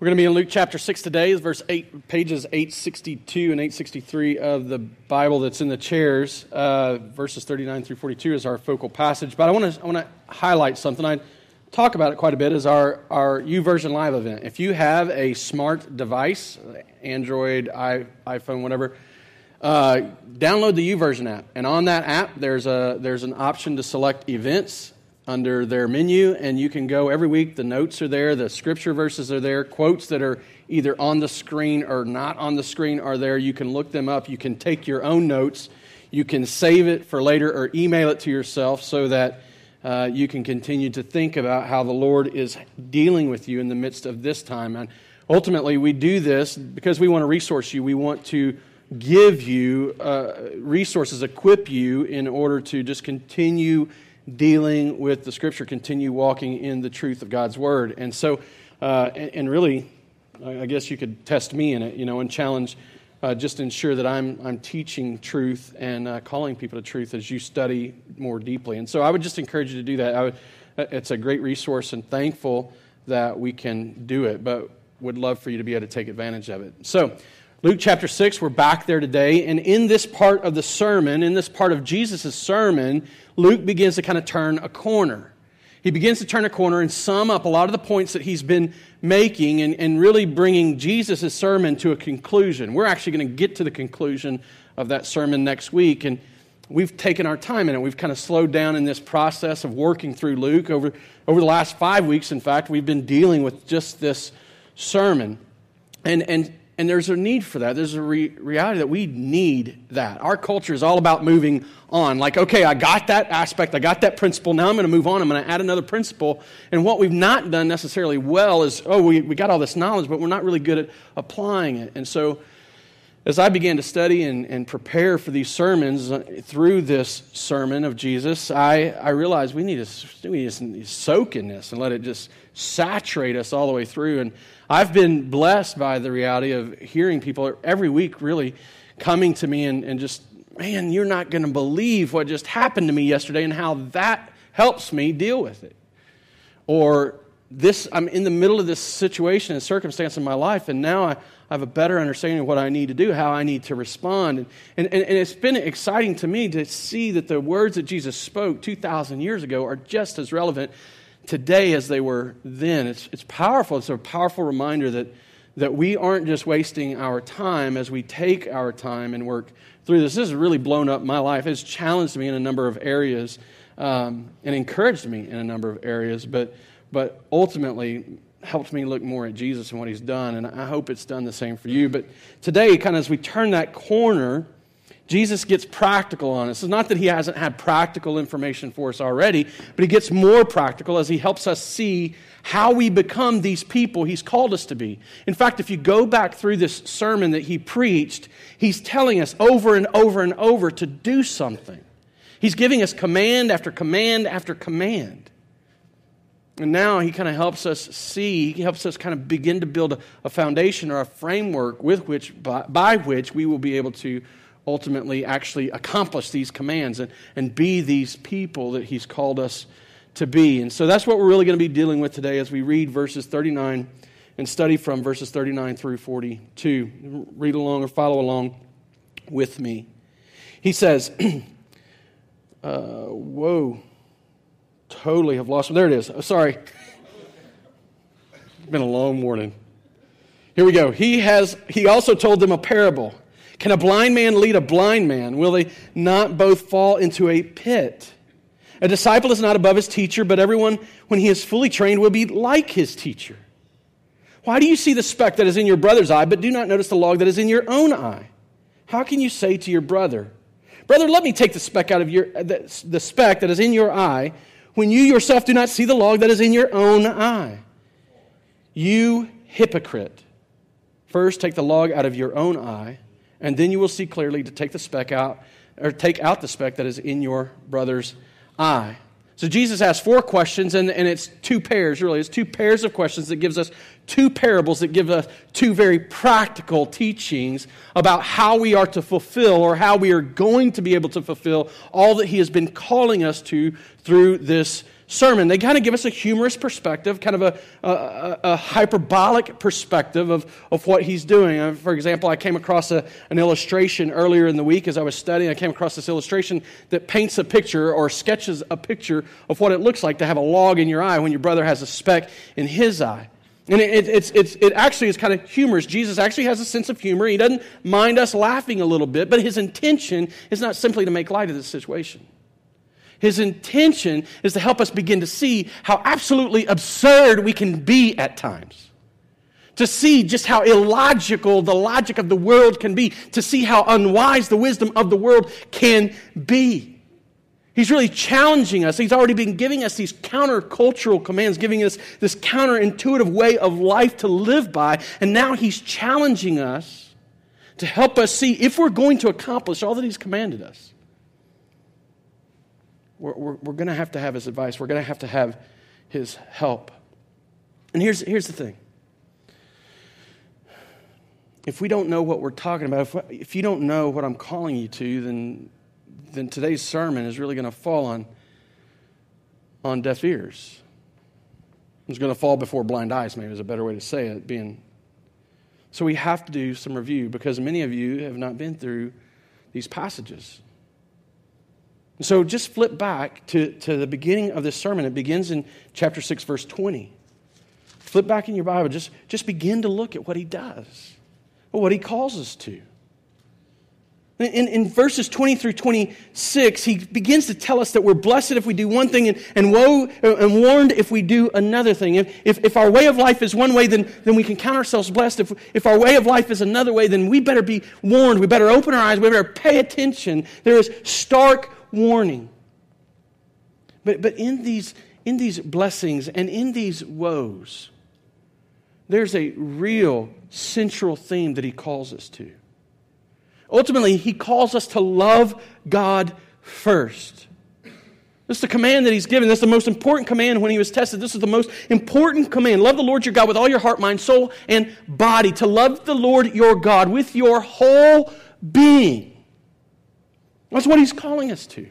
We're going to be in Luke chapter 6 today, verse 8, pages 862 and 863 of the Bible that's in the chairs. Uh, verses 39 through 42 is our focal passage. But I want to I want to highlight something. I talk about it quite a bit is our, our YouVersion Live event. If you have a smart device, Android, I, iPhone, whatever, uh, download the YouVersion app. And on that app, there's, a, there's an option to select events under their menu, and you can go every week. The notes are there, the scripture verses are there, quotes that are either on the screen or not on the screen are there. You can look them up. You can take your own notes. You can save it for later or email it to yourself so that uh, you can continue to think about how the Lord is dealing with you in the midst of this time. And ultimately, we do this because we want to resource you. We want to give you uh, resources, equip you in order to just continue dealing with the scripture, continue walking in the truth of God's word. And so, uh, and, and, really, I guess you could test me in it, you know, and challenge, uh, just ensure that I'm, I'm teaching truth and uh, calling people to truth as you study more deeply. And so I would just encourage you to do that. Would, uh, it's a great resource and thankful that we can do it, but would love for you to be able to take advantage of it. So, Luke chapter 6, we're back there today. And in this part of the sermon, in this part of Jesus' sermon, Luke begins to kind of turn a corner. He begins to turn a corner and sum up a lot of the points that he's been making and, and really bringing Jesus' sermon to a conclusion. We're actually going to get to the conclusion of that sermon next week. And we've taken our time in it. We've kind of slowed down in this process of working through Luke. Over, over the last five weeks, in fact, we've been dealing with just this sermon. And, and and there's a need for that. There's a re- reality that we need that. Our culture is all about moving on. Like, okay, I got that aspect, I got that principle, now I'm going to move on, I'm going to add another principle. And what we've not done necessarily well is, oh, we, we got all this knowledge, but we're not really good at applying it. And so, as I began to study and, and prepare for these sermons uh, through this sermon of Jesus, I, I realized we need, to, we need to soak in this and let it just saturate us all the way through. And I've been blessed by the reality of hearing people every week really coming to me and, and just, man, you're not going to believe what just happened to me yesterday and how that helps me deal with it. Or this, I'm in the middle of this situation and circumstance in my life, and now I, I have a better understanding of what I need to do, how I need to respond. And, and, and it's been exciting to me to see that the words that Jesus spoke 2,000 years ago are just as relevant today as they were then. It's, it's powerful. It's a powerful reminder that, that we aren't just wasting our time as we take our time and work through this. This has really blown up my life. It's challenged me in a number of areas um, and encouraged me in a number of areas, but, but ultimately helped me look more at Jesus and what he's done. And I hope it's done the same for you. But today, kind of as we turn that corner, Jesus gets practical on us. It's not that he hasn't had practical information for us already, but he gets more practical as he helps us see how we become these people he's called us to be. In fact, if you go back through this sermon that he preached, he's telling us over and over and over to do something. He's giving us command after command after command. And now he kind of helps us see, he helps us kind of begin to build a, foundation or a framework with which, by, by which we will be able to ultimately actually accomplish these commands and, and be these people that He's called us to be. And so that's what we're really going to be dealing with today as we read verses 39 and study from verses 39 through 42. Read along or follow along with me. He says, uh, Whoa, totally have lost. There it is. Oh, sorry. It's been a long morning. Here we go. He has he also told them a parable. Can a blind man lead a blind man? Will they not both fall into a pit? A disciple is not above his teacher, but everyone, when he is fully trained, will be like his teacher. Why do you see the speck that is in your brother's eye, but do not notice the log that is in your own eye? How can you say to your brother, Brother, let me take the speck out of your the, the speck that is in your eye, when you yourself do not see the log that is in your own eye? You hypocrite. First take the log out of your own eye and then you will see clearly to take the speck out, or take out the speck that is in your brother's eye. So Jesus asks four questions, and, and it's two pairs, really. It's two pairs of questions that gives us two parables that give us two very practical teachings about how we are to fulfill or how we are going to be able to fulfill all that he has been calling us to through this sermon. They kind of give us a humorous perspective, kind of a, a, a hyperbolic perspective of, of what he's doing. Uh, for example, I came across a, an illustration earlier in the week as I was studying. I came across this illustration that paints a picture or sketches a picture of what it looks like to have a log in your eye when your brother has a speck in his eye. And it, it, it's, it's, it actually is kind of humorous. Jesus actually has a sense of humor. He doesn't mind us laughing a little bit, but his intention is not simply to make light of the situation. His intention is to help us begin to see how absolutely absurd we can be at times. To see just how illogical the logic of the world can be. To see how unwise the wisdom of the world can be. He's really challenging us. He's already been giving us these countercultural commands, giving us this counterintuitive way of life to live by. And now he's challenging us to help us see if we're going to accomplish all that he's commanded us we're, we're, we're going to have to have his advice. We're going to have to have his help. And here's, here's the thing if we don't know what we're talking about, if, if you don't know what I'm calling you to, then, then today's sermon is really going to fall on, on deaf ears. It's going to fall before blind eyes, maybe is a better way to say it. Being so we have to do some review because many of you have not been through these passages. So just flip back to, to the beginning of this sermon. It begins in chapter 6, verse 20. Flip back in your Bible. Just, just begin to look at what he does, what he calls us to. In, in, verses 20 through 26, he begins to tell us that we're blessed if we do one thing and, and woe and warned if we do another thing. If, if, if, our way of life is one way, then, then we can count ourselves blessed. If, if our way of life is another way, then we better be warned. We better open our eyes. We better pay attention. There is stark warning. But, but in, these, in these blessings and in these woes, there's a real central theme that he calls us to. Ultimately, he calls us to love God first. This is the command that he's given. This is the most important command when he was tested. This is the most important command. Love the Lord your God with all your heart, mind, soul, and body. To love the Lord your God with your whole being. That's what he's calling us to.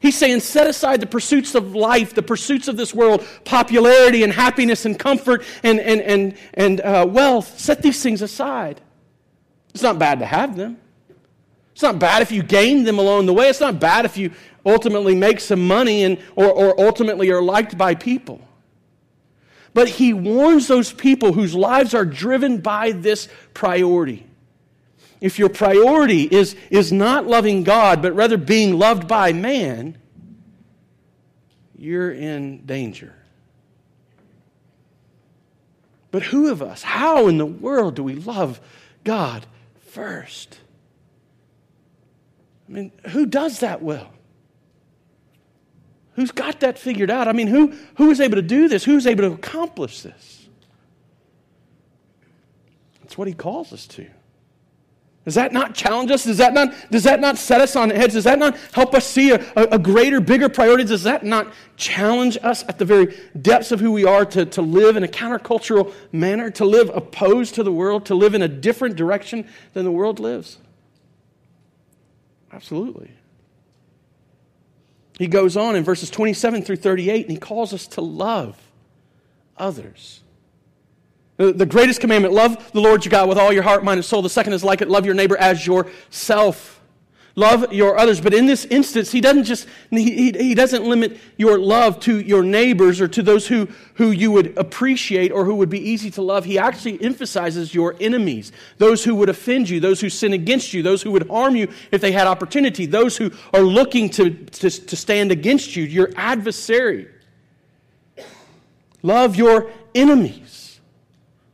He's saying, set aside the pursuits of life, the pursuits of this world, popularity and happiness and comfort and, and, and, and uh, wealth. Set these things aside. It's not bad to have them. It's not bad if you gain them along the way. It's not bad if you ultimately make some money and, or, or ultimately are liked by people. But he warns those people whose lives are driven by this priority if your priority is, is not loving God, but rather being loved by man, you're in danger. But who of us, how in the world do we love God first? I mean, who does that well? Who's got that figured out? I mean, who, who is able to do this? Who's able to accomplish this? That's what he calls us to. Does that not challenge us? Does that not, does that not set us on edge? Does that not help us see a, a, greater, bigger priority? Does that not challenge us at the very depths of who we are to, to live in a countercultural manner, to live opposed to the world, to live in a different direction than the world lives? Absolutely. He goes on in verses 27 through 38 and he calls us to love others. The greatest commandment love the Lord your God with all your heart, mind, and soul. The second is like it love your neighbor as yourself. Love your others. But in this instance, he doesn't just, he, he doesn't limit your love to your neighbors or to those who, who you would appreciate or who would be easy to love. He actually emphasizes your enemies, those who would offend you, those who sin against you, those who would harm you if they had opportunity, those who are looking to, to, to stand against you, your adversary. Love your enemies.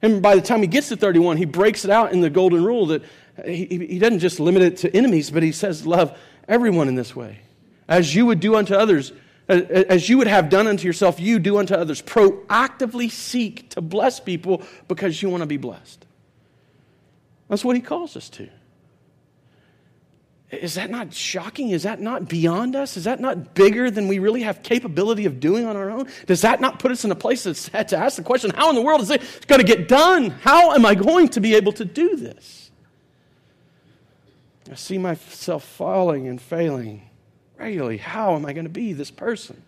And by the time he gets to 31, he breaks it out in the golden rule that he, he doesn't just limit it to enemies, but he says, Love everyone in this way. As you would do unto others, as you would have done unto yourself, you do unto others. Proactively seek to bless people because you want to be blessed. That's what he calls us to. Is that not shocking? Is that not beyond us? Is that not bigger than we really have capability of doing on our own? Does that not put us in a place that's had to ask the question, how in the world is it going to get done? How am I going to be able to do this? I see myself falling and failing regularly. How am I going to be this person?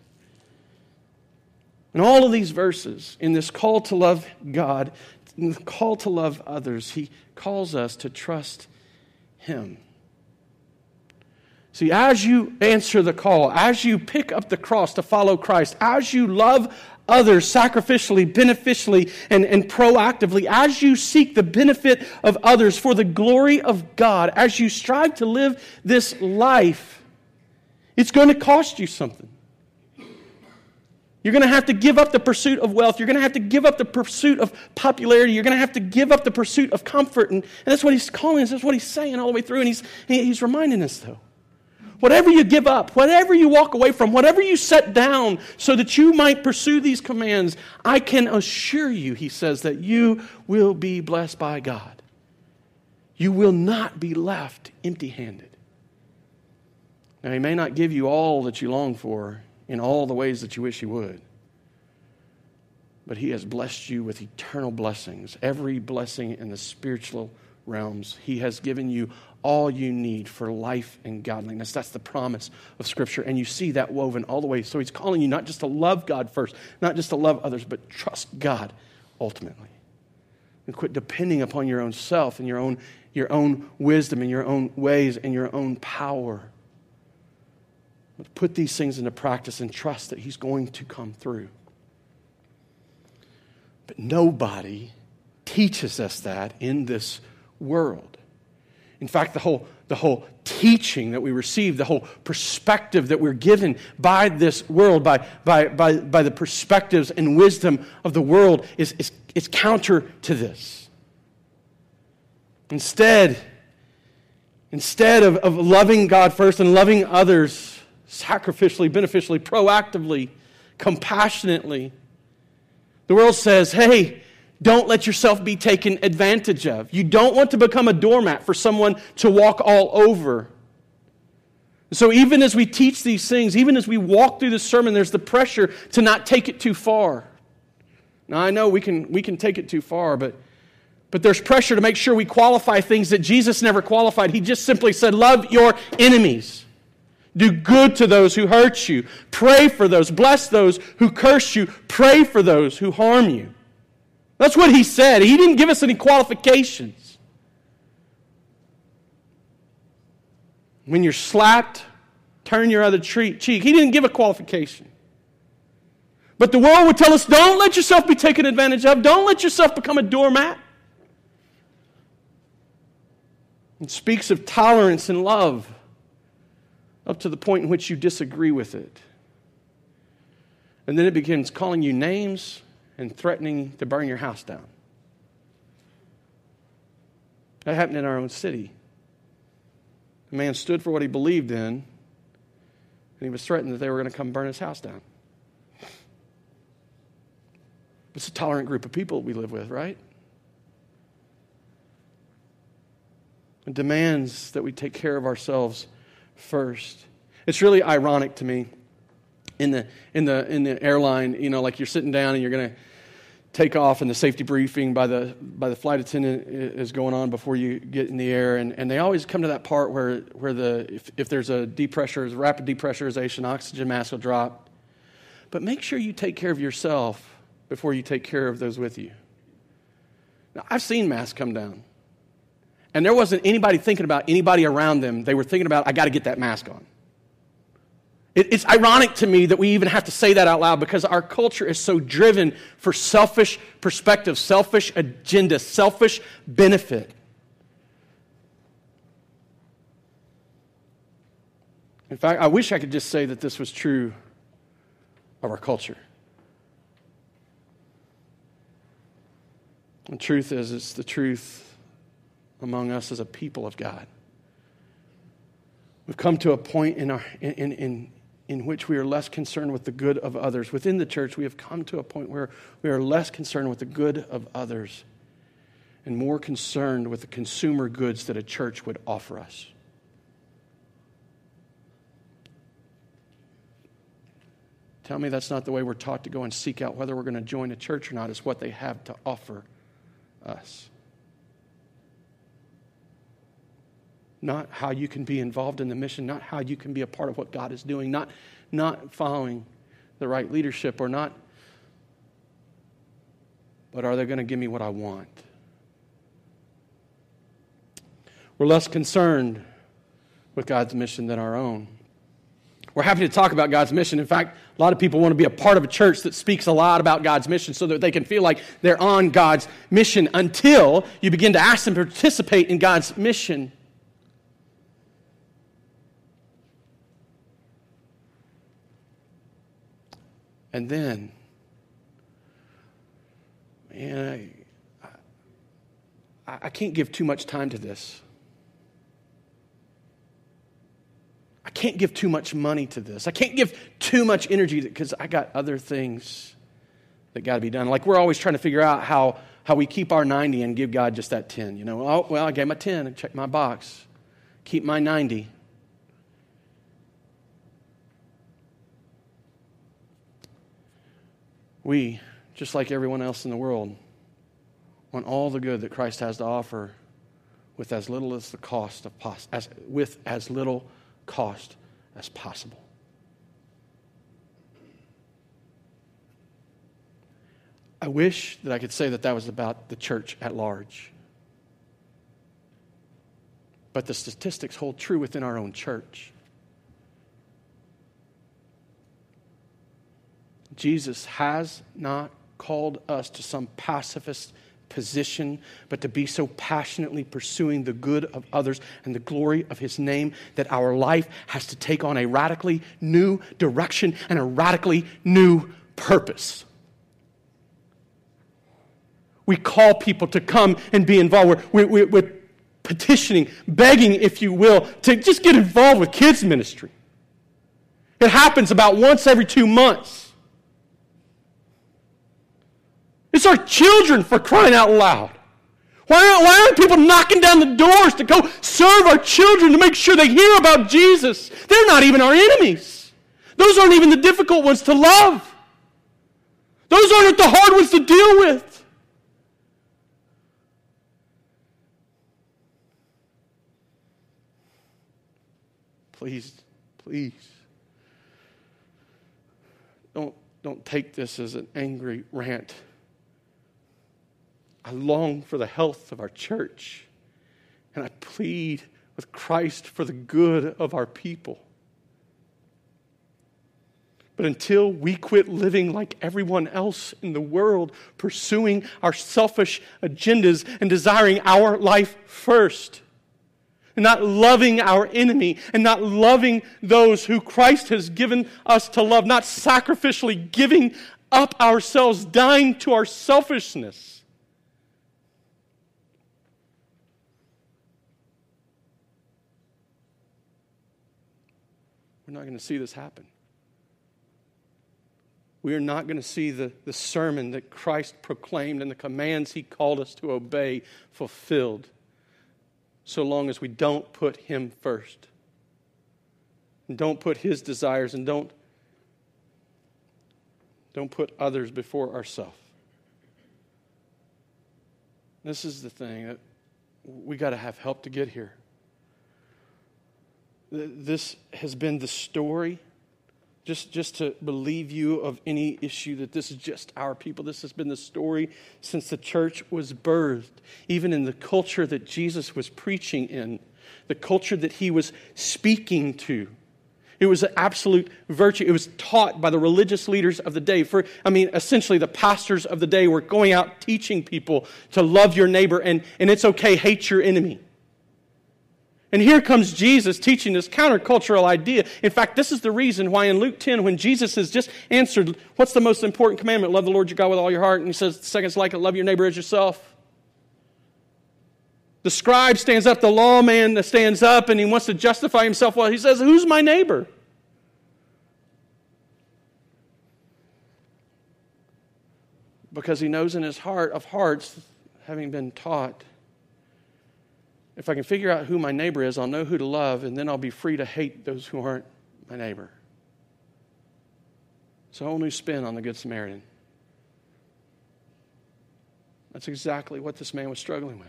In all of these verses, in this call to love God, in the call to love others, he calls us to trust him. See, as you answer the call, as you pick up the cross to follow Christ, as you love others sacrificially, beneficially, and, and proactively, as you seek the benefit of others for the glory of God, as you strive to live this life, it's going to cost you something. You're going to have to give up the pursuit of wealth. You're going to have to give up the pursuit of popularity. You're going to have to give up the pursuit of comfort. And, and that's what he's calling us. That's what he's saying all the way through. And he's, he's reminding us, though. Whatever you give up, whatever you walk away from, whatever you set down so that you might pursue these commands, I can assure you, he says, that you will be blessed by God. You will not be left empty handed. Now, he may not give you all that you long for in all the ways that you wish he would, but he has blessed you with eternal blessings, every blessing in the spiritual realms. He has given you all you need for life and godliness. That's the promise of Scripture. And you see that woven all the way. So he's calling you not just to love God first, not just to love others, but trust God ultimately. And quit depending upon your own self and your own, your own wisdom and your own ways and your own power. But put these things into practice and trust that he's going to come through. But nobody teaches us that in this world. In fact, the whole, the whole teaching that we receive, the whole perspective that we're given by this world, by, by, by, by the perspectives and wisdom of the world, is, is, is counter to this. Instead, instead of, of loving God first and loving others sacrificially, beneficially, proactively, compassionately, the world says, hey, don't let yourself be taken advantage of. You don't want to become a doormat for someone to walk all over. So, even as we teach these things, even as we walk through the sermon, there's the pressure to not take it too far. Now, I know we can, we can take it too far, but, but there's pressure to make sure we qualify things that Jesus never qualified. He just simply said, Love your enemies. Do good to those who hurt you. Pray for those. Bless those who curse you. Pray for those who harm you. That's what he said. He didn't give us any qualifications. When you're slapped, turn your other cheek. He didn't give a qualification. But the world would tell us don't let yourself be taken advantage of, don't let yourself become a doormat. It speaks of tolerance and love up to the point in which you disagree with it. And then it begins calling you names and threatening to burn your house down. That happened in our own city. A man stood for what he believed in, and he was threatened that they were going to come burn his house down. It's a tolerant group of people we live with, right? It demands that we take care of ourselves first. It's really ironic to me in the in the in the airline, you know, like you're sitting down and you're going to take off and the safety briefing by the by the flight attendant is going on before you get in the air. And, and they always come to that part where where the if, if there's a depressure rapid depressurization oxygen mask will drop. But make sure you take care of yourself before you take care of those with you. Now i've seen masks come down. And there wasn't anybody thinking about anybody around them. They were thinking about i got to get that mask on it's ironic to me that we even have to say that out loud because our culture is so driven for selfish perspective, selfish agenda, selfish benefit. In fact, I wish I could just say that this was true of our culture. The truth is, it's the truth among us as a people of God. We've come to a point in, our, in, in, in which we are less concerned with the good of others. Within the church, we have come to a point where we are less concerned with the good of others and more concerned with the consumer goods that a church would offer us. Tell me that's not the way we're taught to go and seek out whether we're going to join a church or not, is what they have to offer us. Not how you can be involved in the mission, not how you can be a part of what God is doing, not, not following the right leadership or not but are they going to give me what I want? We're less concerned with God's mission than our own. We're happy to talk about God's mission. In fact, a lot of people want to be a part of a church that speaks a lot about God's mission so that they can feel like they're on God's mission until you begin to ask them to participate in God's mission. And then, man, I, I, I can't give too much time to this. I can't give too much money to this. I can't give too much energy because I got other things that got to be done. Like we're always trying to figure out how, how we keep our 90 and give God just that 10. You know, oh, well, I gave my 10 and check my box. Keep my 90. We, just like everyone else in the world, want all the good that Christ has to offer with as little as the cost of pos- as, with as little cost as possible. I wish that I could say that that was about the church at large. But the statistics hold true within our own church. Jesus has not called us to some pacifist position, but to be so passionately pursuing the good of others and the glory of His name that our life has to take on a radically new direction and a radically new purpose. We call people to come and be involved. We're, we're, we're petitioning, begging, if you will, to just get involved with kids' ministry. It happens about once every two months. It's our children for crying out loud. Why aren't, why aren't people knocking down the doors to go serve our children to make sure they hear about Jesus? They're not even our enemies. Those aren't even the difficult ones to love. Those aren't the hard ones to deal with. Please, please. Don't, don't take this as an angry rant. I long for the health of our church, and I plead with Christ for the good of our people. But until we quit living like everyone else in the world, pursuing our selfish agendas and desiring our life first, and not loving our enemy, and not loving those who Christ has given us to love, not sacrificially giving up ourselves, dying to our selfishness, We're not going to see this happen. We are not going to see the, the sermon that Christ proclaimed and the commands he called us to obey fulfilled so long as we don't put him first. And don't put his desires and don't, don't put others before ourselves. This is the thing that we got to have help to get here. This has been the story. Just, just to believe you of any issue that this is just our people. This has been the story since the church was birthed, even in the culture that Jesus was preaching in, the culture that he was speaking to. It was an absolute virtue. It was taught by the religious leaders of the day. For I mean, essentially, the pastors of the day were going out teaching people to love your neighbor and, and it's okay, hate your enemy. And here comes Jesus teaching this countercultural idea. In fact, this is the reason why in Luke 10, when Jesus has just answered, What's the most important commandment? Love the Lord your God with all your heart. And he says, The like it, love your neighbor as yourself. The scribe stands up, the lawman stands up, and he wants to justify himself. Well, he says, Who's my neighbor? Because he knows in his heart of hearts, having been taught, if I can figure out who my neighbor is, I'll know who to love, and then I'll be free to hate those who aren't my neighbor. It's a whole new spin on the Good Samaritan. That's exactly what this man was struggling with.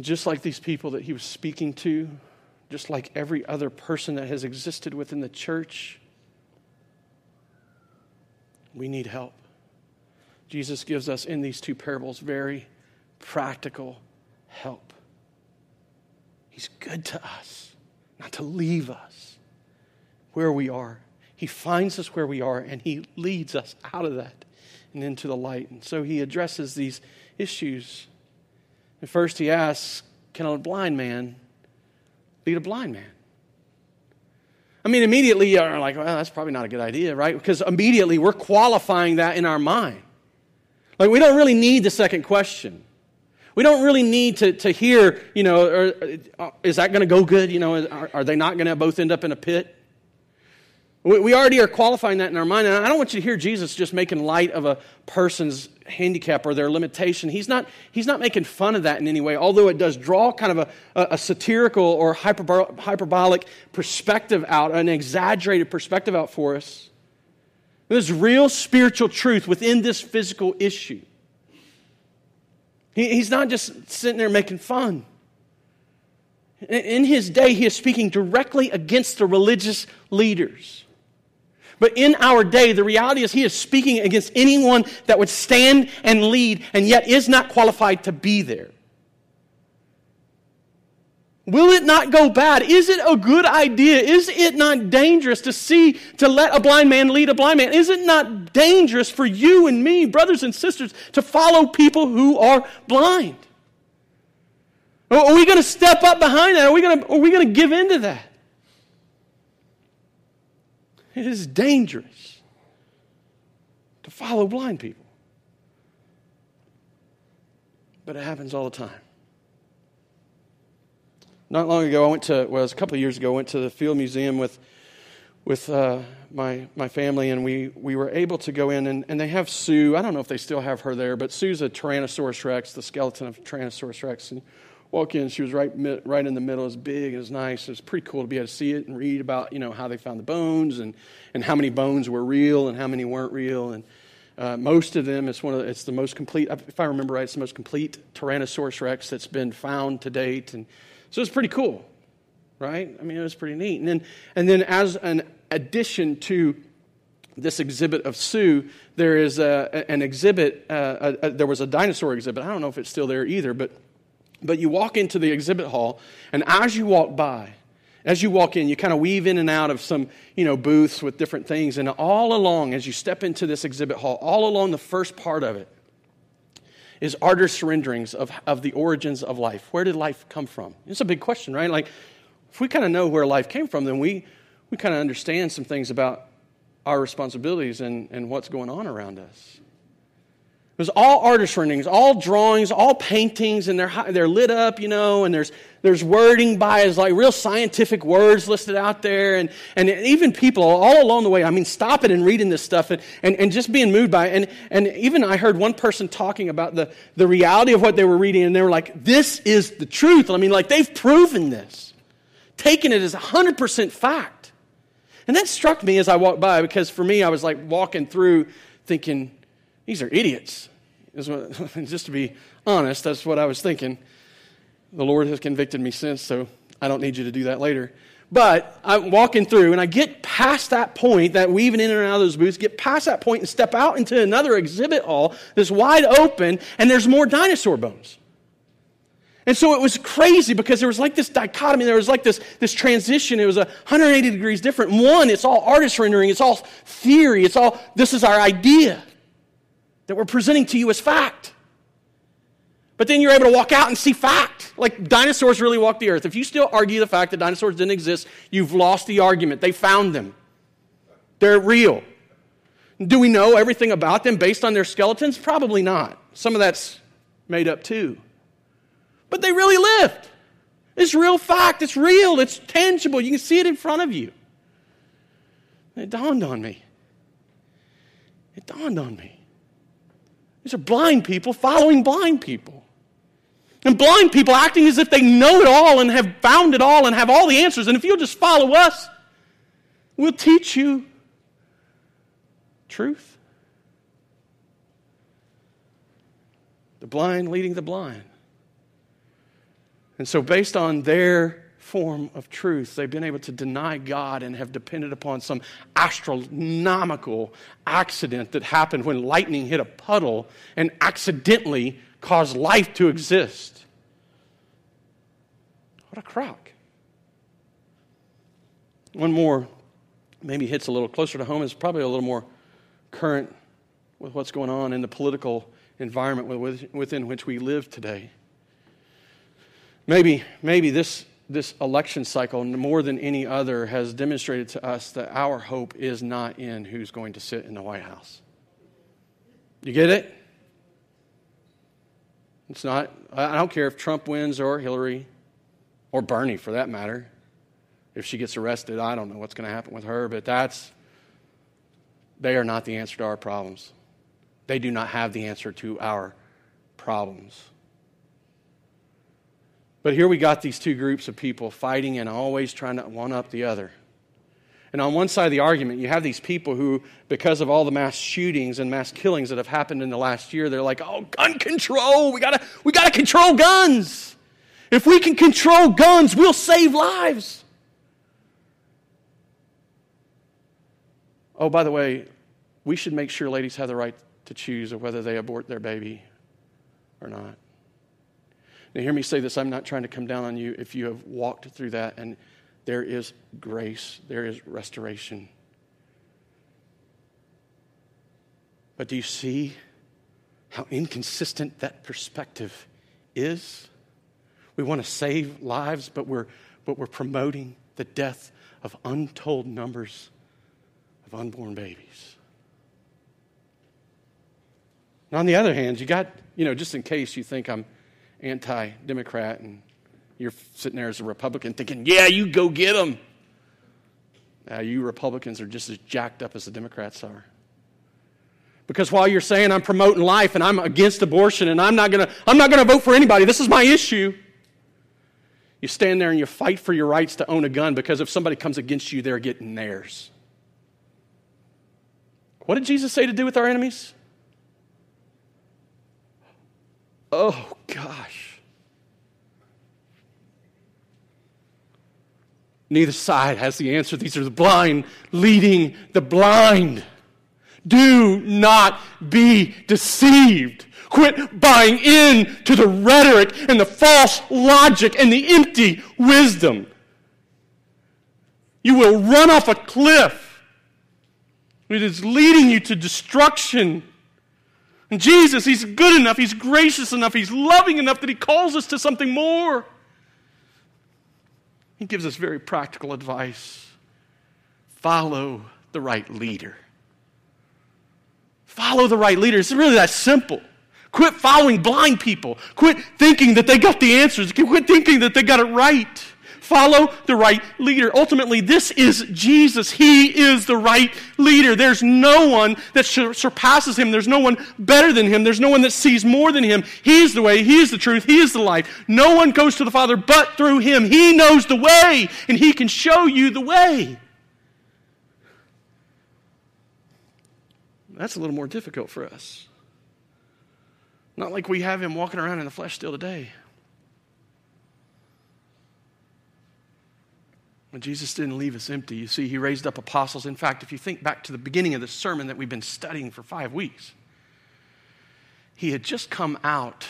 Just like these people that he was speaking to, just like every other person that has existed within the church, We need help. Jesus gives us in these two parables very practical help. He's good to us, not to leave us where we are. He finds us where we are and he leads us out of that and into the light. And so he addresses these issues. And first he asks, Can a blind man lead a blind man? I mean, immediately you're like, well, that's probably not a good idea, right? Because immediately we're qualifying that in our mind. Like, we don't really need the second question. We don't really need to, to hear, you know, or, uh, is that going to go good? You know, are, are they not going to both end up in a pit? We, we already are qualifying that in our mind. And I don't want you to hear Jesus just making light of a person's handicap or their limitation. He's not, he's not making fun of that in any way, although it does draw kind of a, a satirical or hyperbolic perspective out, an exaggerated perspective out for us. There's real spiritual truth within this physical issue. He, he's not just sitting there making fun. In his day, he is speaking directly against the religious leaders. But in our day, the reality is he is speaking against anyone that would stand and lead and yet is not qualified to be there. Will it not go bad? Is it a good idea? Is it not dangerous to see, to let a blind man lead a blind man? Is it not dangerous for you and me, brothers and sisters, to follow people who are blind? Are we going to step up behind that? Are we going to, are we going to give in to that? It is dangerous to follow blind people. But it happens all the time. Not long ago, I went to, well, it was a couple of years ago, I went to the Field Museum with, with uh, my, my family, and we, we were able to go in, and, and they have Sue. I don't know if they still have her there, but Sue's a Tyrannosaurus Rex, the skeleton of Tyrannosaurus Rex. And walk in, she was right, right in the middle. Was big, it was nice. It was pretty cool to be able to see it and read about, you know, how they found the bones and, and how many bones were real and how many weren't real. And uh, most of them, it's one of the, it's the most complete, if I remember right, it's the most complete Tyrannosaurus Rex that's been found to date. And so it's pretty cool, right? I mean, it was pretty neat. And then, and then as an addition to this exhibit of Sue, there is a, an exhibit, uh, a, a, there was a dinosaur exhibit. I don't know if it's still there either, but but you walk into the exhibit hall, and as you walk by, as you walk in, you kind of weave in and out of some, you know, booths with different things. And all along, as you step into this exhibit hall, all along the first part of it is artist surrenderings of, of the origins of life. Where did life come from? It's a big question, right? Like, if we kind of know where life came from, then we, we kind of understand some things about our responsibilities and, and what's going on around us. It was all artist renderings, all drawings, all paintings, and they're, they're lit up, you know, and there's, there's wording by as like real scientific words listed out there, and, and even people all along the way, I mean, stopping and reading this stuff and, and, and just being moved by it. And, and even I heard one person talking about the, the reality of what they were reading, and they were like, this is the truth. I mean, like, they've proven this, taken it as 100% fact. And that struck me as I walked by because for me, I was like walking through thinking, these are idiots. Just to be honest, that's what I was thinking. The Lord has convicted me since, so I don't need you to do that later. But I'm walking through and I get past that point, that weaving in and out of those booths, get past that point and step out into another exhibit hall that's wide open, and there's more dinosaur bones. And so it was crazy because there was like this dichotomy, there was like this, this transition. It was 180 degrees different. One, it's all artist rendering, it's all theory, it's all, this is our idea that we're presenting to you as fact. But then you're able to walk out and see fact. Like dinosaurs really walked the earth. If you still argue the fact that dinosaurs didn't exist, you've lost the argument. They found them, they're real. Do we know everything about them based on their skeletons? Probably not. Some of that's made up too. But they really lived. It's real fact. It's real. It's tangible. You can see it in front of you. It dawned on me. It dawned on me. These are blind people following blind people. And blind people acting as if they know it all and have found it all and have all the answers. And if you'll just follow us, we'll teach you truth. The blind leading the blind. And so, based on their form of truth. They've been able to deny God and have depended upon some astronomical accident that happened when lightning hit a puddle and accidentally caused life to exist. What a crock. One more, maybe hits a little closer to home, is probably a little more current with what's going on in the political environment within which we live today. Maybe, maybe this, this election cycle, more than any other, has demonstrated to us that our hope is not in who's going to sit in the White House. You get it? It's not, I don't care if Trump wins or Hillary or Bernie for that matter. If she gets arrested, I don't know what's going to happen with her, but that's, they are not the answer to our problems. They do not have the answer to our problems. But here we got these two groups of people fighting and always trying to one up the other. And on one side of the argument, you have these people who, because of all the mass shootings and mass killings that have happened in the last year, they're like, oh, gun control. We gotta, we gotta control guns. If we can control guns, we'll save lives. Oh, by the way, we should make sure ladies have the right to choose whether they abort their baby or not. Now, hear me say this I'm not trying to come down on you if you have walked through that, and there is grace, there is restoration. But do you see how inconsistent that perspective is? We want to save lives, but we're, but we're promoting the death of untold numbers of unborn babies. And on the other hand, you got, you know, just in case you think I'm anti Democrat and you're sitting there as a Republican thinking, yeah, you go get them. Uh, you Republicans are just as jacked up as the Democrats are. Because while you're saying I'm promoting life and I'm against abortion and I'm not going to I'm not going to vote for anybody, this is my issue. You stand there and you fight for your rights to own a gun because if somebody comes against you, they're getting theirs. What did Jesus say to do with our enemies? Oh, gosh. Neither side has the answer. These are the blind leading the blind. Do not be deceived. Quit buying in to the rhetoric and the false logic and the empty wisdom. You will run off a cliff. It is leading you to destruction. And Jesus, He's good enough, He's gracious enough, He's loving enough that He calls us to something more. Gives us very practical advice follow the right leader. Follow the right leader. It's really that simple. Quit following blind people. Quit thinking that they got the answers. Quit thinking that they got it right. Follow the right leader. Ultimately, this is Jesus. He is the right leader. There's no one that surpasses him. There's no one better than him. There's no one that sees more than him. He's the way. He is the truth. He is the life. No one goes to the Father but through him. He knows the way, and he can show you the way. That's a little more difficult for us. Not like we have him walking around in the flesh still today. But Jesus didn't leave us empty. You see, he raised up apostles. In fact, if you think back to the beginning of the sermon that we've been studying for five weeks, he had just come out.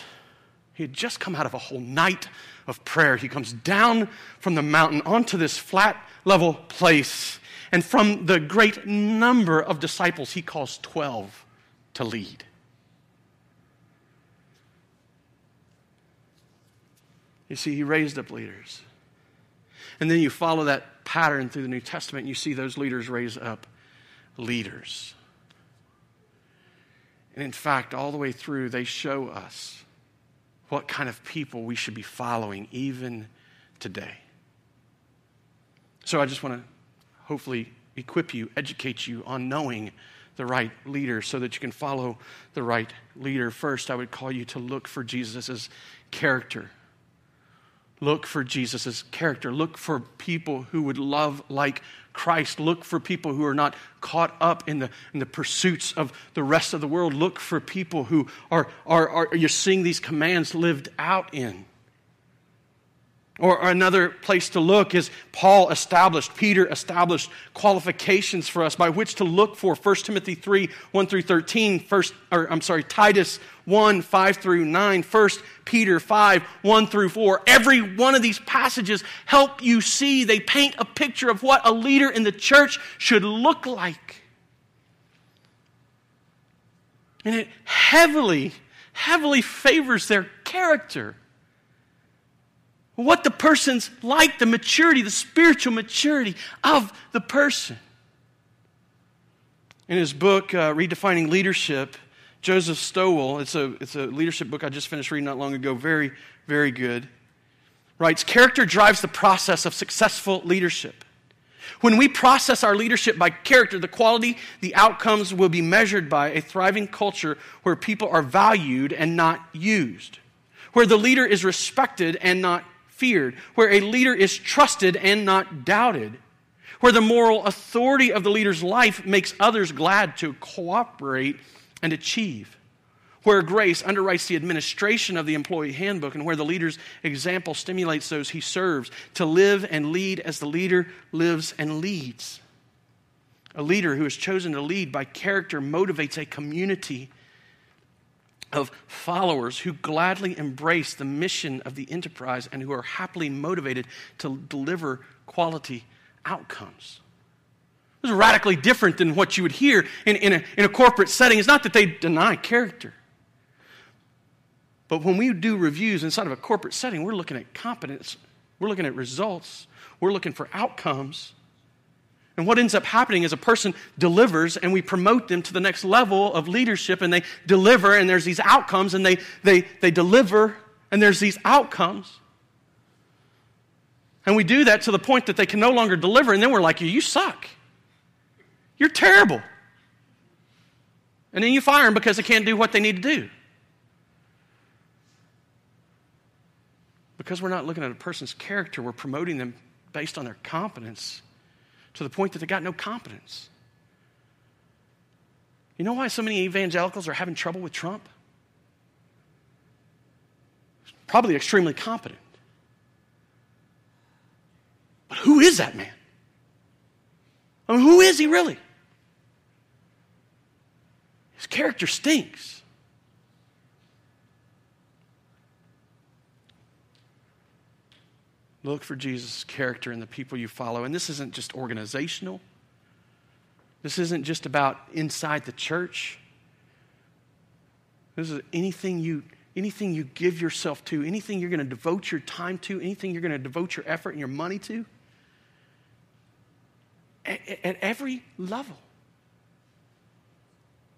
He had just come out of a whole night of prayer. He comes down from the mountain onto this flat, level place. And from the great number of disciples, he calls 12 to lead. You see, he raised up leaders. And then you follow that pattern through the New Testament, and you see those leaders raise up leaders. And in fact, all the way through, they show us what kind of people we should be following even today. So I just want to hopefully equip you, educate you on knowing the right leader so that you can follow the right leader. First, I would call you to look for Jesus' character. Look for Jesus' character. Look for people who would love like Christ. Look for people who are not caught up in the, in the pursuits of the rest of the world. Look for people who are, are, are you're seeing these commands lived out in. Or, another place to look is Paul established, Peter established qualifications for us by which to look for 1 Timothy 3 1 through 13, first, or I'm sorry, Titus 1 5 through 9, 1 Peter 5 1 through 4. Every one of these passages help you see, they paint a picture of what a leader in the church should look like. And it heavily, heavily favors their character what the person's like, the maturity, the spiritual maturity of the person. In his book, uh, Redefining Leadership, Joseph Stowell, it's a, it's a leadership book I just finished reading not long ago, very, very good, writes Character drives the process of successful leadership. When we process our leadership by character, the quality, the outcomes will be measured by a thriving culture where people are valued and not used, where the leader is respected and not feared, where a leader is trusted and not doubted, where the moral authority of the leader's life makes others glad to cooperate and achieve, where grace underwrites the administration of the employee handbook, and where the leader's example stimulates those he serves to live and lead as the leader lives and leads. A leader who is chosen to lead by character motivates a community of followers who gladly embrace the mission of the enterprise and who are happily motivated to deliver quality outcomes. This is radically different than what you would hear in, in, a, in a corporate setting. It's not that they deny character. But when we do reviews inside of a corporate setting, we're looking at competence, we're looking at results, we're looking for outcomes. And what ends up happening is a person delivers and we promote them to the next level of leadership and they deliver and there's these outcomes and they, they, they deliver and there's these outcomes. And we do that to the point that they can no longer deliver and then we're like, you suck. You're terrible. And then you fire them because they can't do what they need to do. Because we're not looking at a person's character, we're promoting them based on their competence to the point that they got no competence. You know why so many evangelicals are having trouble with Trump? Probably extremely competent. But who is that man? I mean, who is he really? His character stinks. Look for Jesus' character in the people you follow. And this isn't just organizational, this isn't just about inside the church. This is anything you, anything you give yourself to, anything you're going to devote your time to, anything you're going to devote your effort and your money to. At, at every level.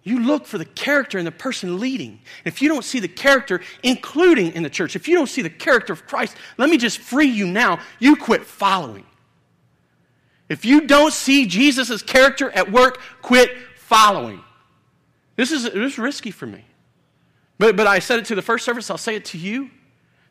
You look for the character in the person leading. If you don't see the character, including in the church, if you don't see the character of Christ, let me just free you now. You quit following. If you don't see Jesus' character at work, quit following. This is, this is risky for me. But, but I said it to the first service, I'll say it to you.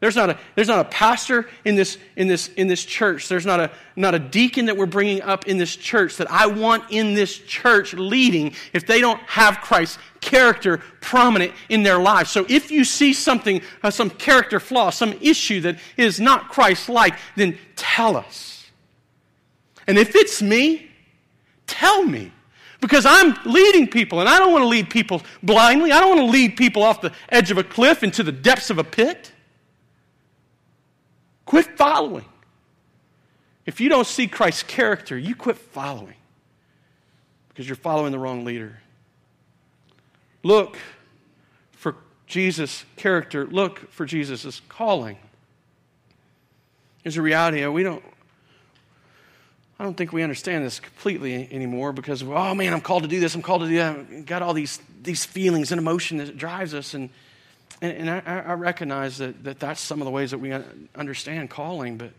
There's not a, there's not a pastor in this, in, this, in this church. There's not a, not a deacon that we're bringing up in this church that I want in this church leading if they don't have Christ's character prominent in their lives. So if you see something, uh, some character flaw, some issue that is not Christ like, then tell us. And if it's me, tell me. Because I'm leading people, and I don't want to lead people blindly. I don't want to lead people off the edge of a cliff into the depths of a pit. Quit following. If you don't see Christ's character, you quit following because you're following the wrong leader. Look for Jesus' character, look for Jesus' calling. There's a reality we don't I don't think we understand this completely anymore because oh man, I'm called to do this, I'm called to do that. Got all these these feelings and emotion that drives us and and, and I, I, recognize that, that that's some of the ways that we understand calling, but,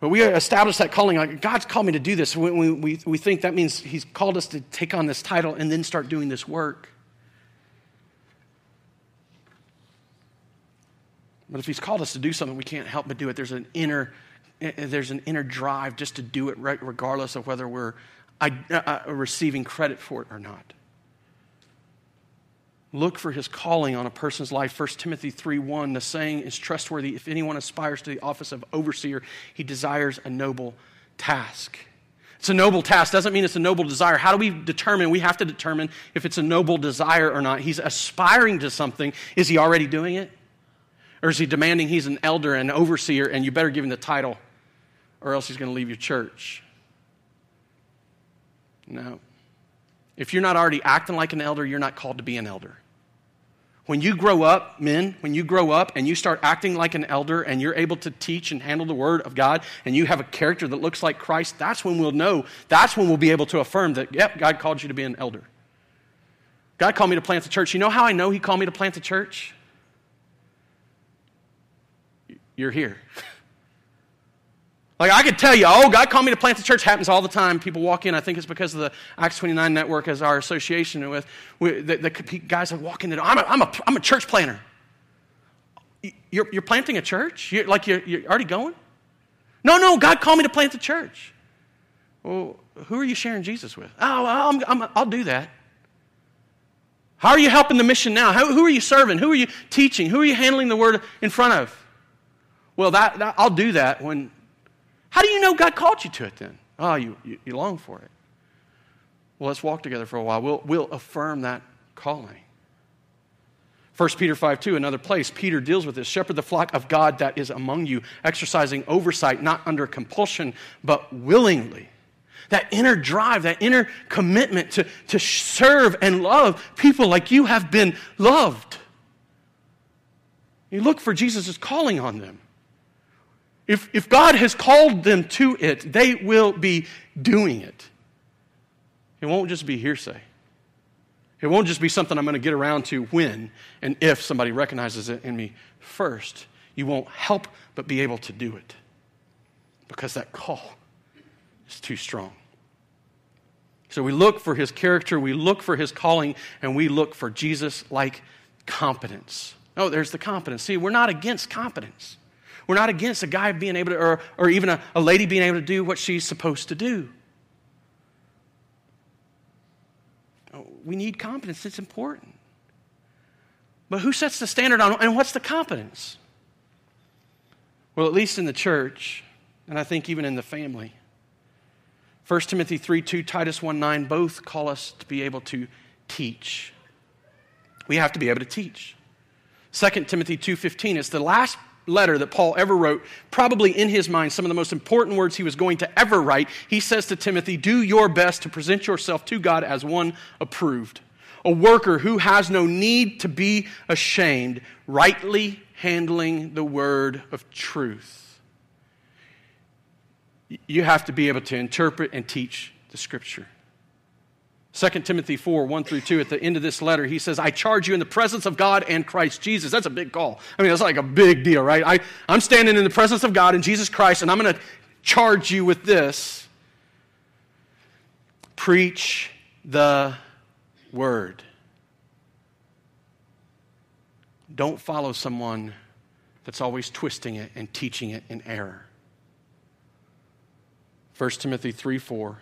but we establish that calling like God's called me to do this. We, we, we think that means He's called us to take on this title and then start doing this work. But if He's called us to do something, we can't help but do it. There's an inner, eh, eh, there's an inner drive just to do it regardless of whether we're uh, uh, receiving credit for it or not. Look for his calling on a person's life. 1 Timothy 3 1, the saying is trustworthy. If anyone aspires to the office of overseer, he desires a noble task. It's a noble task. Doesn't mean it's a noble desire. How do we determine? We have to determine if it's a noble desire or not. He's aspiring to something. Is he already doing it? Or is he demanding he's an elder and overseer and you better give him the title or else he's going to leave your church? No. If you're not already acting like an elder, you're not called to be an elder. When you grow up, men, when you grow up and you start acting like an elder and you're able to teach and handle the word of God and you have a character that looks like Christ, that's when we'll know, that's when we'll be able to affirm that, yep, God called you to be an elder. God called me to plant the church. You know how I know He called me to plant the church? You're here. Like I could tell you, oh, God called me to plant the church. Happens all the time. People walk in. I think it's because of the Acts 29 network as our association with. We, the, the, guys that walking in. I'm a, I'm a, I'm a church planter. You're, you're planting a church? You're, like you're, you're already going? No, no, God called me to plant the church. Well, who are you sharing Jesus with? Oh, I'm, I'm, I'll do that. How are you helping the mission now? How, who are you serving? Who are you teaching? Who are you handling the word in front of? Well, that, that I'll do that when how do you know God called you to it then? Oh, you, you, you long for it. Well, let's walk together for a while. We'll, we'll affirm that calling. 1 Peter 5 2, another place, Peter deals with this. Shepherd the flock of God that is among you, exercising oversight, not under compulsion, but willingly. That inner drive, that inner commitment to, to serve and love people like you have been loved. You look for Jesus' calling on them. If, if God has called them to it, they will be doing it. It won't just be hearsay. It won't just be something I'm going to get around to when and if somebody recognizes it in me first. You won't help but be able to do it because that call is too strong. So we look for his character, we look for his calling, and we look for Jesus like competence. Oh, there's the competence. See, we're not against competence. We're not against a guy being able to, or, or even a, a lady being able to do what she's supposed to do. Oh, we need competence, it's important. But who sets the standard on, and what's the competence? Well, at least in the church, and I think even in the family. 1 Timothy 3 2, Titus 1 9, both call us to be able to teach. We have to be able to teach. 2 Timothy 2:15 is the last letter that Paul ever wrote, probably in his mind some of the most important words he was going to ever write. He says to Timothy, Do your best to present yourself to God as one approved, a worker who has no need to be ashamed, rightly handling the word of truth. You have to be able to interpret and teach the scripture. 2 Timothy 4, 1 through 2, at the end of this letter, he says, I charge you in the presence of God and Christ Jesus. That's a big call. I mean, that's like a big deal, right? I, I'm standing in the presence of God and Jesus Christ, and I'm going to charge you with this. Preach the word. Don't follow someone that's always twisting it and teaching it in error. 1 Timothy 3 4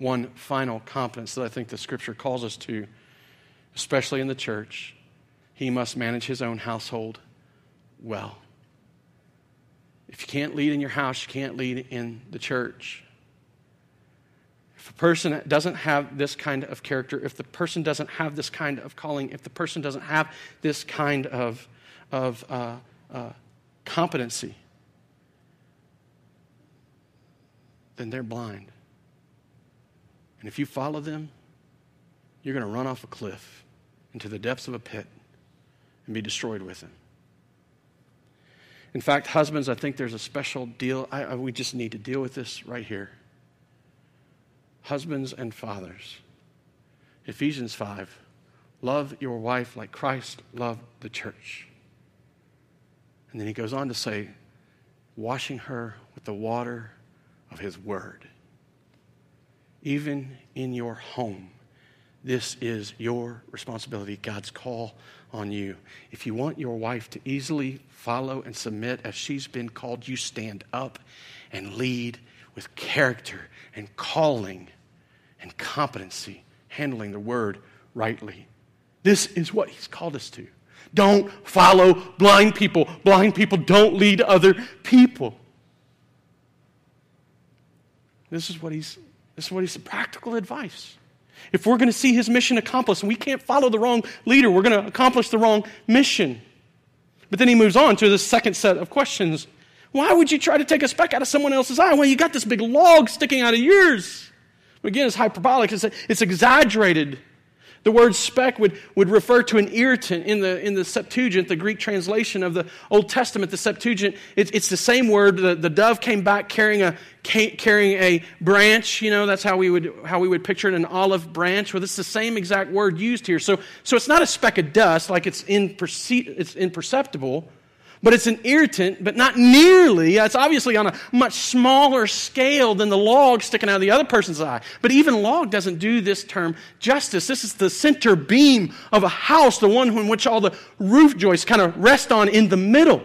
one final competence that I think the scripture calls us to, especially in the church. He must manage his own household well. If you can't lead in your house, you can't lead in the church. If a person doesn't have this kind of character, if the person doesn't have this kind of calling, if the person doesn't have this kind of, of uh, uh, competency, then they're blind. And if you follow them, you're going to run off a cliff into the depths of a pit and be destroyed with them. In fact, husbands, I think there's a special deal. I, I, we just need to deal with this right here. Husbands and fathers. Ephesians 5 love your wife like Christ loved the church. And then he goes on to say, washing her with the water of his word even in your home. This is your responsibility, God's call on you. If you want your wife to easily follow and submit as she's been called, you stand up and lead with character and calling and competency, handling the word rightly. This is what he's called us to. Don't follow blind people. Blind people don't lead other people. This is what he's this is what he's practical advice. If we're going to see his mission accomplished and we can't follow the wrong leader, we're going to accomplish the wrong mission. But then he moves on to the second set of questions. Why would you try to take a speck out of someone else's eye? Well, you got this big log sticking out of yours. Again, it's hyperbolic, it's, it's exaggerated. The word speck would, would refer to an irritant in the, in the Septuagint, the Greek translation of the Old Testament, the Septuagint. It, it's the same word. The, the dove came back carrying a, carrying a branch. You know, that's how we would, how we would picture it, an olive branch. Well, it's the same exact word used here. So, so it's not a speck of dust, like it's, imperce- it's imperceptible but it's an irritant, but not nearly. It's obviously on a much smaller scale than the log sticking out of the other person's eye. But even log doesn't do this term justice. This is the center beam of a house, the one in which all the roof joists kind of rest on in the middle.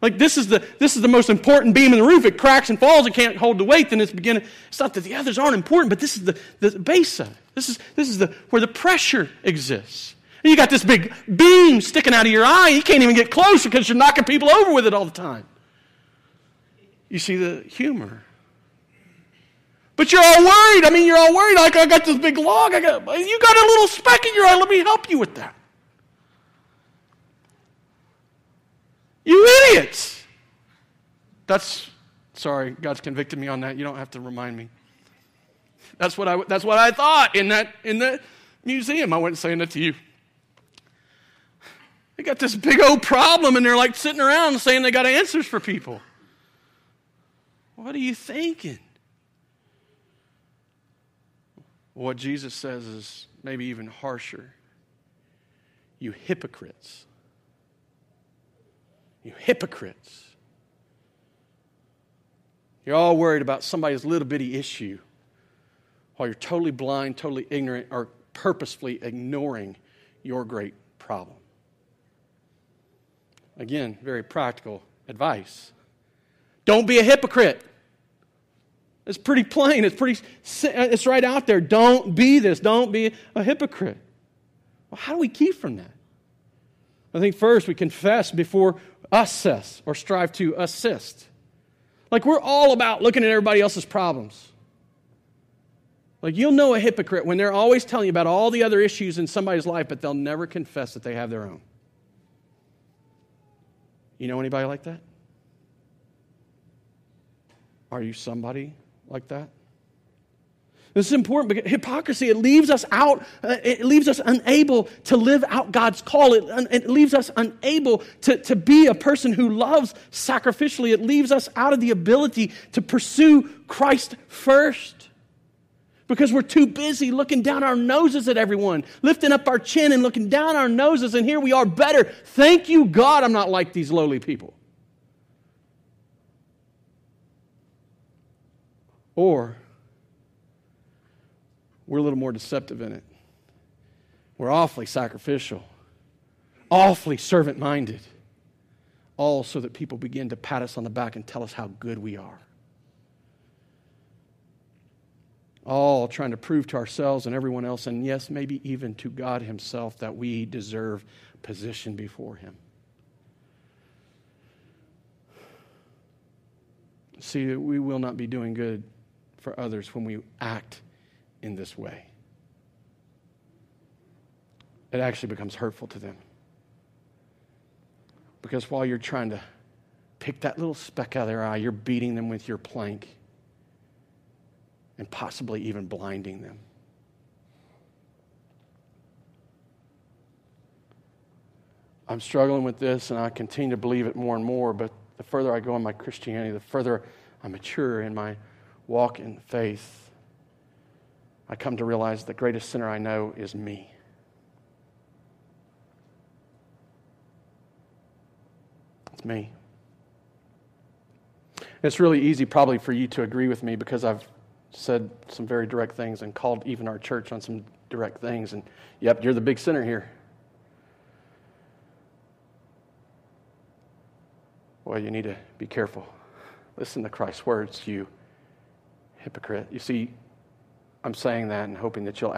Like this is the this is the most important beam in the roof. It cracks and falls. It can't hold the weight. Then it's beginning. It's not that the others aren't important, but this is the, the base of it. This is this is the where the pressure exists. You got this big beam sticking out of your eye. You can't even get close because you're knocking people over with it all the time. You see the humor. But you're all worried. I mean, you're all worried. Like, I got this big log. I got, you got a little speck in your eye. Let me help you with that. You idiots. That's, sorry, God's convicted me on that. You don't have to remind me. That's what I, that's what I thought in that, in the museum. I wasn't saying that to you. They got this big old problem and they're like sitting around saying they got answers for people. What are you thinking? What Jesus says is maybe even harsher. You hypocrites. You hypocrites. You're all worried about somebody's little bitty issue while you're totally blind, totally ignorant, or purposefully ignoring your great problem. Again, very practical advice. Don't be a hypocrite. It's pretty plain. It's pretty uh, it's right out there. Don't be this. Don't be a hypocrite. Well, how do we keep from that? I think first we confess before assess or strive to assist. Like we're all about looking at everybody else's problems. Like you'll know a hypocrite when they're always telling you about all the other issues in somebody's life, but they'll never confess that they have their own. You know anybody like that? Are you somebody like that? This is important because hypocrisy, it leaves us out, uh, it leaves us unable to live out God's call. It, it leaves us unable to, to be a person who loves sacrificially. It leaves us out of the ability to pursue Christ first because we're too busy looking down our noses at everyone, lifting up our chin and looking down our noses, and here we are better. Thank you, God, I'm not like these lowly people. Or we're a little more deceptive in it. We're awfully sacrificial, awfully servant minded, all so that people begin to pat us on the back and tell us how good we are. All trying to prove to ourselves and everyone else, and yes, maybe even to God Himself, that we deserve position before Him. See, we will not be doing good for others when we act in this way. It actually becomes hurtful to them. Because while you're trying to pick that little speck out of their eye, you're beating them with your plank and possibly even blinding them. I'm struggling with this and I continue to believe it more and more, but the further I go in my Christianity, the further I mature in my walk in faith, I come to realize the greatest sinner I know is me. It's me. It's really easy, probably, for you to agree with me because I've said some very direct things and called even our church on some direct things. And yep, you're the big sinner here. Well, you need to be careful. Listen to Christ's words, you hypocrite. You see, I'm saying that and hoping that you'll,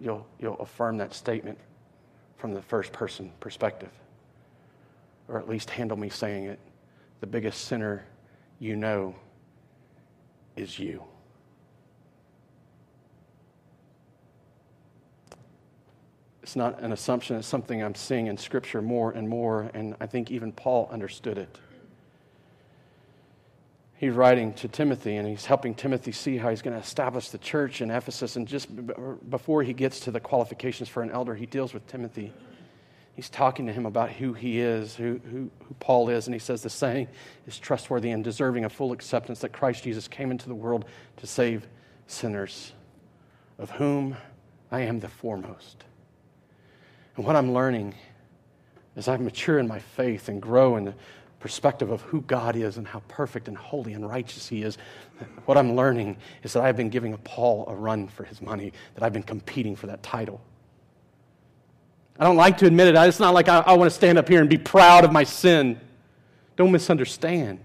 you'll, you'll affirm that statement from the first person perspective, or at least handle me saying it. The biggest sinner you know is you. It's not an assumption, it's something I'm seeing in Scripture more and more, and I think even Paul understood it. He's writing to Timothy, and he's helping Timothy see how he's going to establish the church in Ephesus. And just before he gets to the qualifications for an elder, he deals with Timothy. He's talking to him about who he is, who, who, who Paul is, and he says the saying is trustworthy and deserving of full acceptance that Christ Jesus came into the world to save sinners, of whom I am the foremost. And what I'm learning as I mature in my faith and grow in the perspective of who God is and how perfect and holy and righteous He is, what I'm learning is that I've been giving Paul a run for his money, that I've been competing for that title. I don't like to admit it. It's not like I, I want to stand up here and be proud of my sin. Don't misunderstand.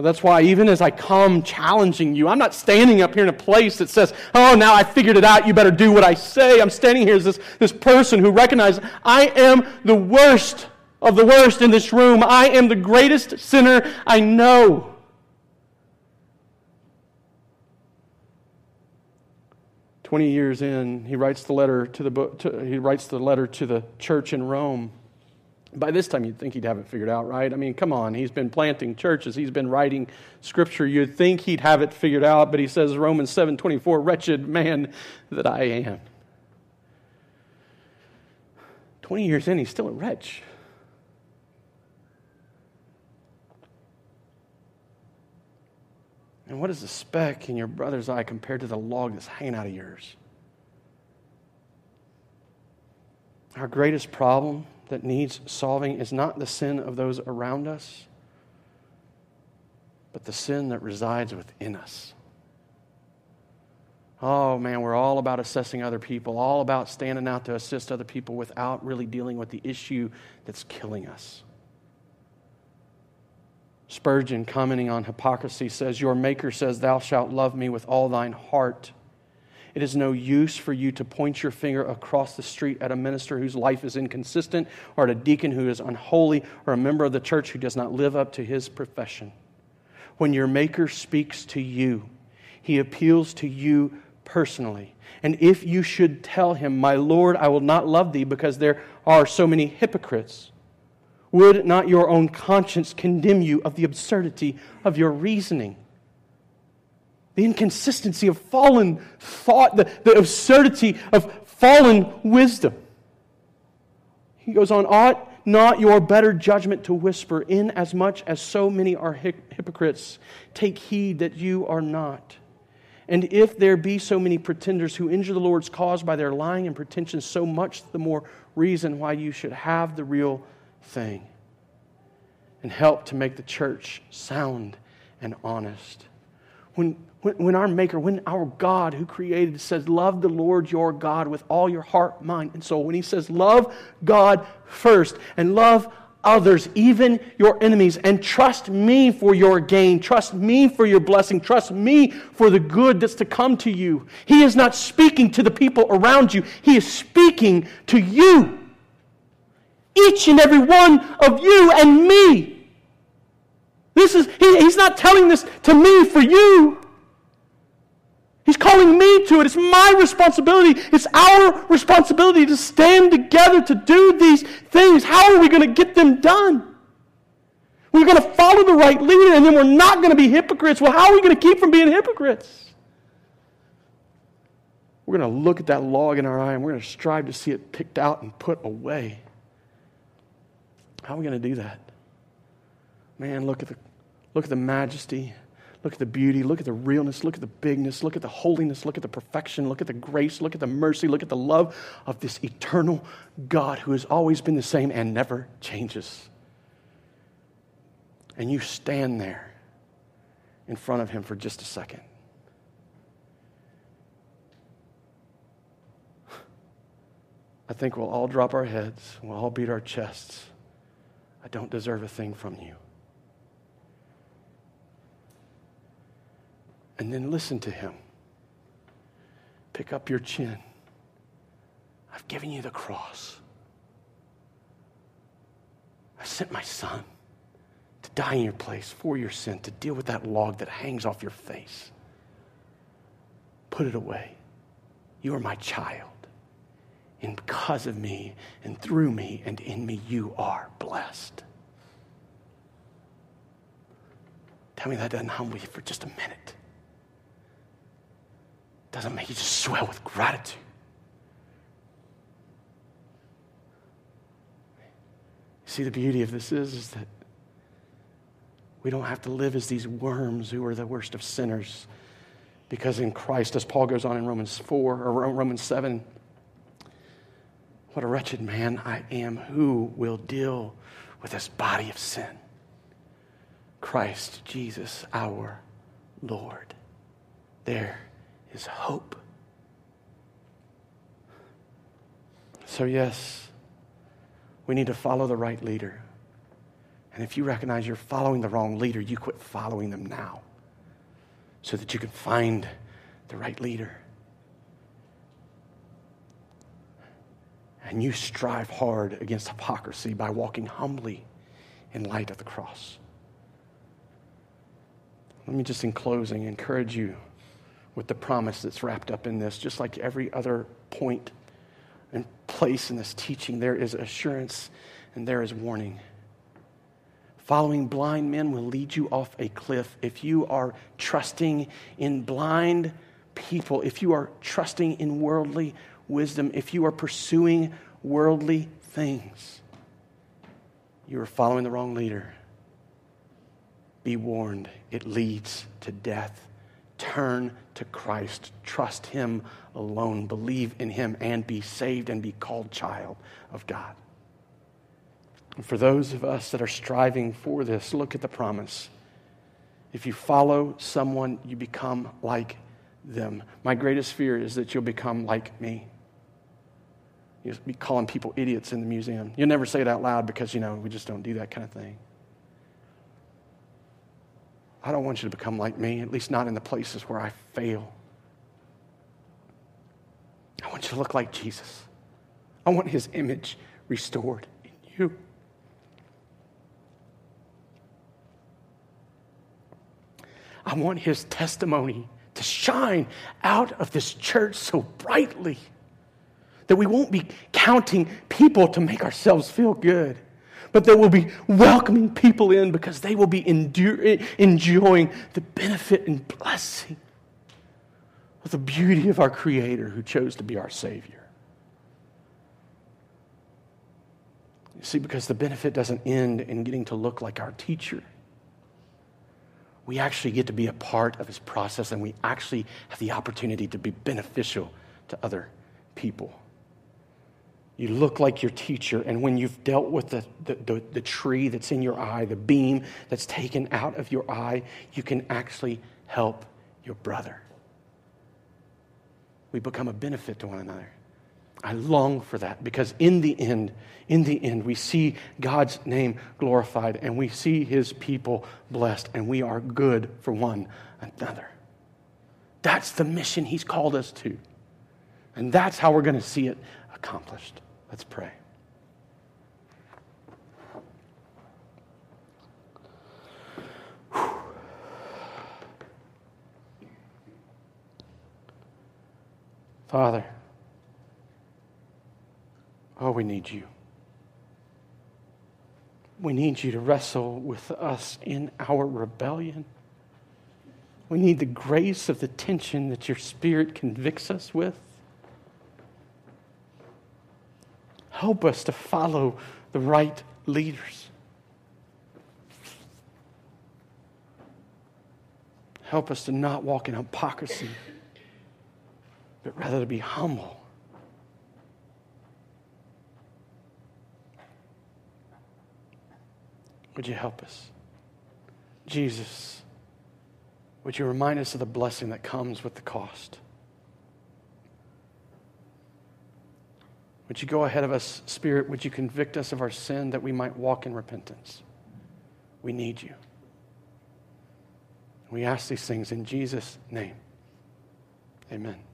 Well, that's why, even as I come challenging you, I'm not standing up here in a place that says, Oh, now I figured it out. You better do what I say. I'm standing here as this, this person who recognizes I am the worst of the worst in this room. I am the greatest sinner I know. Twenty years in, he writes the letter to the book. To, he writes the letter to the church in Rome. By this time, you'd think he'd have it figured out, right? I mean, come on. He's been planting churches. He's been writing scripture. You'd think he'd have it figured out, but he says, Romans 7 24, wretched man that I am. 20 years in, he's still a wretch. And what is the speck in your brother's eye compared to the log that's hanging out of yours? Our greatest problem that needs solving is not the sin of those around us, but the sin that resides within us. Oh man, we're all about assessing other people, all about standing out to assist other people without really dealing with the issue that's killing us. Spurgeon, commenting on hypocrisy, says, Your Maker says, Thou shalt love me with all thine heart it is no use for you to point your finger across the street at a minister whose life is inconsistent, or at a deacon who is unholy, or a member of the church who does not live up to his profession. When your Maker speaks to you, he appeals to you personally. And if you should tell him, My Lord, I will not love thee because there are so many hypocrites, would not your own conscience condemn you of the absurdity of your reasoning? The inconsistency of fallen thought, the, the absurdity of fallen wisdom. He goes on, ought not your better judgment to whisper, in as much as so many are hypocrites, take heed that you are not. And if there be so many pretenders who injure the Lord's cause by their lying and pretension, so much the more reason why you should have the real thing and help to make the church sound and honest. When when, when our Maker, when our God who created says, Love the Lord your God with all your heart, mind, and soul, when he says, Love God first and love others, even your enemies, and trust me for your gain, trust me for your blessing, trust me for the good that's to come to you. He is not speaking to the people around you, He is speaking to you. Each and every one of you and me. This is, he, He's not telling this to me for you. He's calling me to it. It's my responsibility. It's our responsibility to stand together to do these things. How are we going to get them done? We're going to follow the right leader and then we're not going to be hypocrites. Well, how are we going to keep from being hypocrites? We're going to look at that log in our eye and we're going to strive to see it picked out and put away. How are we going to do that? Man, look at the, look at the majesty Look at the beauty, look at the realness, look at the bigness, look at the holiness, look at the perfection, look at the grace, look at the mercy, look at the love of this eternal God who has always been the same and never changes. And you stand there in front of Him for just a second. I think we'll all drop our heads, we'll all beat our chests. I don't deserve a thing from you. And then listen to him. Pick up your chin. I've given you the cross. I sent my son to die in your place for your sin, to deal with that log that hangs off your face. Put it away. You are my child. And because of me, and through me, and in me, you are blessed. Tell me that doesn't humble you for just a minute. Doesn't make you just swell with gratitude. See, the beauty of this is, is that we don't have to live as these worms who are the worst of sinners. Because in Christ, as Paul goes on in Romans 4 or Romans 7, what a wretched man I am. Who will deal with this body of sin? Christ Jesus our Lord. There is hope. So, yes, we need to follow the right leader. And if you recognize you're following the wrong leader, you quit following them now so that you can find the right leader. And you strive hard against hypocrisy by walking humbly in light of the cross. Let me just, in closing, encourage you with the promise that's wrapped up in this, just like every other point and place in this teaching, there is assurance and there is warning. Following blind men will lead you off a cliff. If you are trusting in blind people, if you are trusting in worldly wisdom, if you are pursuing worldly things, you are following the wrong leader. Be warned, it leads to death. Turn to Christ. Trust Him alone. Believe in Him and be saved and be called child of God. And for those of us that are striving for this, look at the promise. If you follow someone, you become like them. My greatest fear is that you'll become like me. You'll be calling people idiots in the museum. You'll never say it out loud because, you know, we just don't do that kind of thing. I don't want you to become like me, at least not in the places where I fail. I want you to look like Jesus. I want his image restored in you. I want his testimony to shine out of this church so brightly that we won't be counting people to make ourselves feel good but that will be welcoming people in because they will be enjoying the benefit and blessing of the beauty of our Creator who chose to be our Savior. You see, because the benefit doesn't end in getting to look like our teacher. We actually get to be a part of his process and we actually have the opportunity to be beneficial to other people. You look like your teacher, and when you've dealt with the, the, the, the, tree that's in your eye, the beam that's taken out of your eye, you can actually help your brother. We become a benefit to one another. I long for that because in the end, in the end, we see God's name glorified and we see his people blessed and we are good for one another. That's the mission he's called us to. And that's how we're going to see it accomplished. Let's pray. Father, oh, we need you. We need you to wrestle with us in our rebellion. We need the grace of the tension that your Spirit convicts us with. Help us to follow the right leaders. Help us to not walk in hypocrisy, but rather to be humble. Would you help us? Jesus, would you remind us of the blessing that comes with the cost? Would you go ahead of us, Spirit? Would you convict us of our sin that we might walk in repentance? We need you. We ask these things in Jesus' name. Amen.